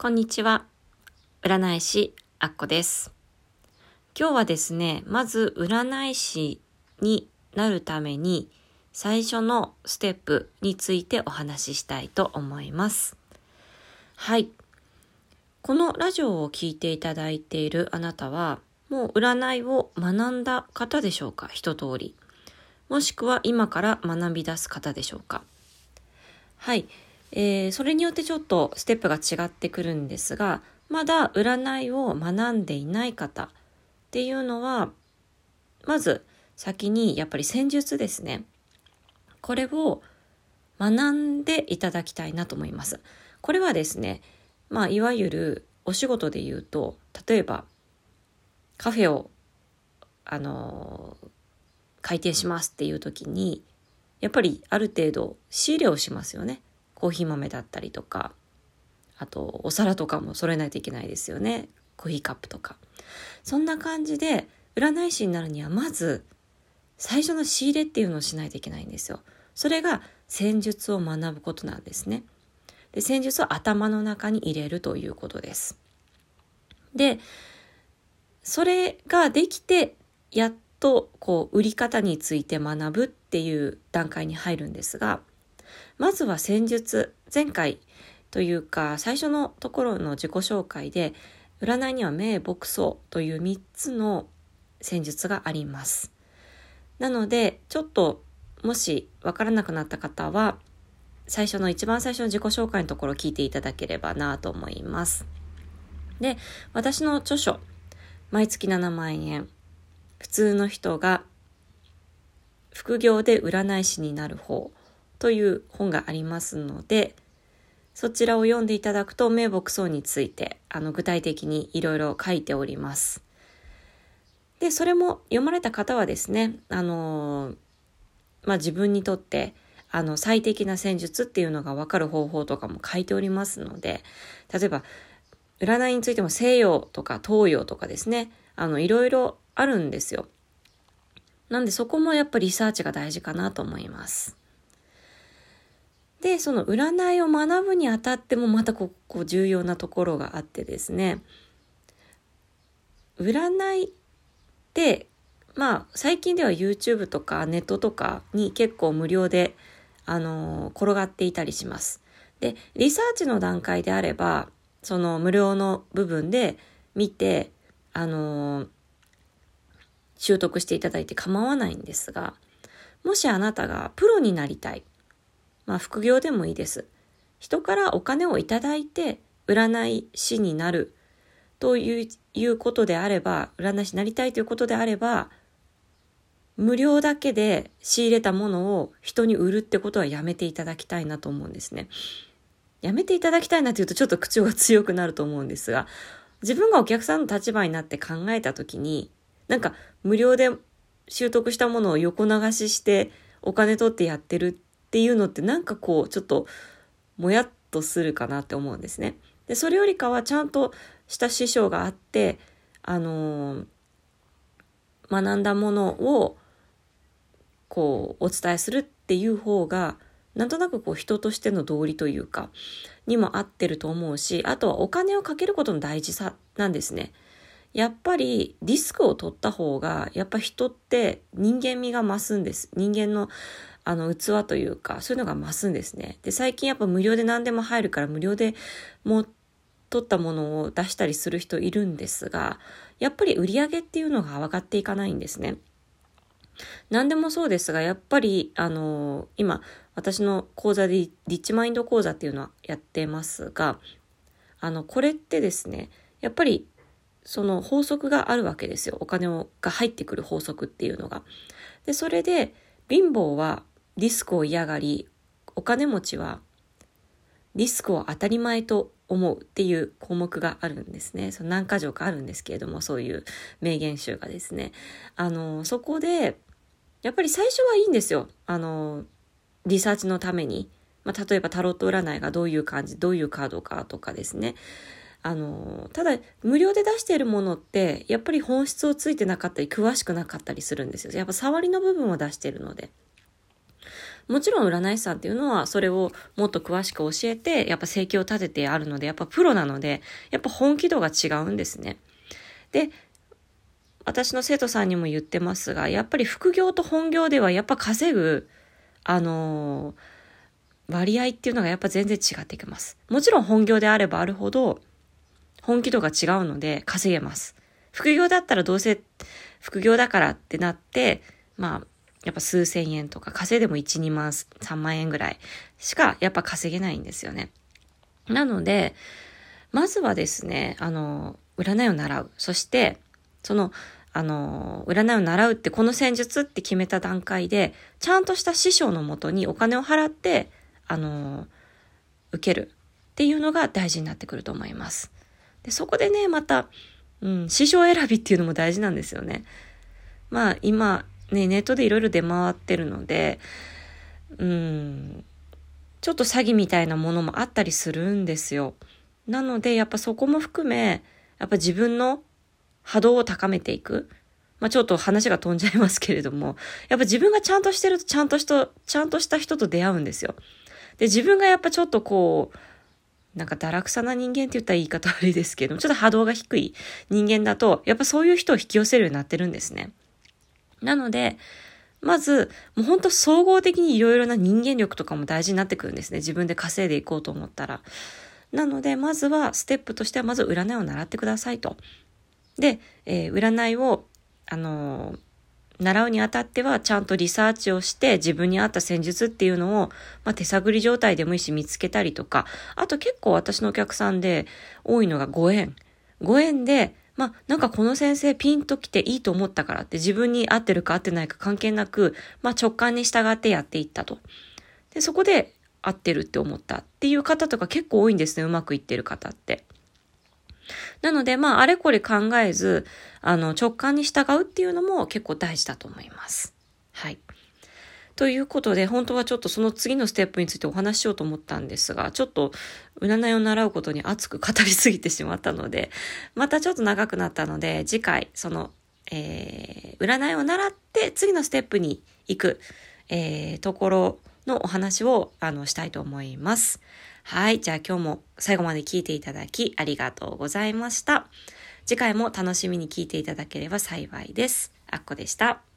こんにちは。占い師あっこです。今日はですね、まず占い師になるために最初のステップについてお話ししたいと思います。はい。このラジオを聴いていただいているあなたは、もう占いを学んだ方でしょうか？一通り。もしくは今から学び出す方でしょうか？はい。えー、それによってちょっとステップが違ってくるんですが、まだ占いを学んでいない方っていうのは、まず先にやっぱり戦術ですね。これを学んでいただきたいなと思います。これはですね、まあいわゆるお仕事で言うと、例えばカフェを、あのー開店しますっていう時に、やっぱりある程度仕入れをしますよね。コーヒー豆だったりとか、あとお皿とかも揃えないといけないですよね。コーヒーカップとか。そんな感じで、占い師になるにはまず、最初の仕入れっていうのをしないといけないんですよ。それが戦術を学ぶことなんですね。で、戦術を頭の中に入れるということです。で、それができて、やっと、こう、売り方について学ぶっていう段階に入るんですが、まずは戦術。前回というか、最初のところの自己紹介で、占いには名牧草という3つの戦術があります。なので、ちょっと、もしわからなくなった方は、最初の一番最初の自己紹介のところを聞いていただければなと思います。で、私の著書、毎月7万円、普通の人が副業で占い師になる方という本がありますので、そちらを読んでいただくと名牧草についてあの具体的にいろいろ書いております。で、それも読まれた方はですね、あの、まあ、自分にとってあの最適な戦術っていうのがわかる方法とかも書いておりますので、例えば占いについても西洋とか東洋とかですね、あのいろいろあるんですよ。なんでそこもやっぱりリサーチが大事かなと思います。で、その占いを学ぶにあたってもまたここ重要なところがあってですね、占いって、まあ最近では YouTube とかネットとかに結構無料で、あのー転がっていたりします。で、リサーチの段階であれば、その無料の部分で見て、あのー習得していただいて構わないんですが、もしあなたがプロになりたい。まあ副業でもいいです。人からお金をいただいて占い師になるといういうことであれば、占い師になりたいということであれば、無料だけで仕入れたものを人に売るってことはやめていただきたいなと思うんですね。やめていただきたいなというとちょっと口調が強くなると思うんですが、自分がお客さんの立場になって考えたときに、なんか無料で習得したものを横流ししてお金取ってやってるっていうのってなんかこうちょっともやっとするかなって思うんですね。で、それよりかはちゃんとした師匠があって、あのー学んだものをこうお伝えするっていう方がなんとなくこう人としての道理というかにも合ってると思うしあとはお金をかけることの大事さなんですね。やっぱりリスクを取った方がやっぱ人って人間味が増すんです。人間のあの器というかそういうのが増すんですね。で最近やっぱ無料で何でも入るから無料でもう取ったものを出したりする人いるんですがやっぱり売り上げっていうのが上がっていかないんですね。何でもそうですが、やっぱり、あの今、私の講座でリッチマインド講座っていうのはやってますが、あの、これってですね、やっぱり、その法則があるわけですよ。お金をが入ってくる法則っていうのが。で、それで、貧乏はリスクを嫌がり、お金持ちはリスクを当たり前と思うっていう項目があるんですね。その何箇条かあるんですけれども、そういう名言集がですね。あの、そこで、やっぱり最初はいいんですよ。あの、リサーチのために。まあ、例えばタロット占いがどういう感じ、どういうカードかとかですね。あの、ただ、無料で出しているものって、やっぱり本質をついてなかったり、詳しくなかったりするんですよ。やっぱ触りの部分を出しているので。もちろん占い師さんっていうのはそれをもっと詳しく教えて、やっぱ生計を立ててあるので、やっぱプロなので、やっぱ本気度が違うんですね。で、私の生徒さんにも言ってますが、やっぱり副業と本業ではやっぱ稼ぐ、あのー、割合っていうのがやっぱ全然違ってきます。もちろん本業であればあるほど、本気度が違うので稼げます。副業だったらどうせ副業だからってなって、まあ、やっぱ数千円とか、稼いでも1、2万、3万円ぐらいしかやっぱ稼げないんですよね。なので、まずはですね、あの、占いを習う。そして、その、あの、占いを習うってこの戦術って決めた段階で、ちゃんとした師匠のもとにお金を払って、あの、受けるっていうのが大事になってくると思います。で、そこでね、また、うん、師匠選びっていうのも大事なんですよね。まあ、今、ね、ネットでいろいろ出回ってるので、うん、ちょっと詐欺みたいなものもあったりするんですよ。なので、やっぱそこも含め、やっぱ自分の波動を高めていく。まあちょっと話が飛んじゃいますけれども、やっぱ自分がちゃんとしてるとちゃんとした、ちゃんとした人と出会うんですよ。で、自分がやっぱちょっとこう、なんか堕落さな人間って言ったら言い方悪いですけども、ちょっと波動が低い人間だと、やっぱそういう人を引き寄せるようになってるんですね。なので、まず、もう本当総合的にいろいろな人間力とかも大事になってくるんですね。自分で稼いでいこうと思ったら。なので、まずは、ステップとしては、まず占いを習ってくださいと。で、えー、占いを、あのー、習うにあたっては、ちゃんとリサーチをして、自分に合った戦術っていうのを、まあ、手探り状態でもいいし、見つけたりとか、あと結構私のお客さんで多いのがご縁。ご縁で、まあ、なんかこの先生ピンと来ていいと思ったからって自分に合ってるか合ってないか関係なく、まあ、直感に従ってやっていったと。で、そこで合ってるって思ったっていう方とか結構多いんですね。うまくいってる方って。なので、まあ、あれこれ考えず、あの、直感に従うっていうのも結構大事だと思います。はい。ということで、本当はちょっとその次のステップについてお話ししようと思ったんですが、ちょっと占いを習うことに熱く語りすぎてしまったので、またちょっと長くなったので、次回、その、えー、占いを習って次のステップに行く、えー、ところのお話を、あの、したいと思います。はい。じゃあ今日も最後まで聞いていただきありがとうございました。次回も楽しみに聞いていただければ幸いです。あっこでした。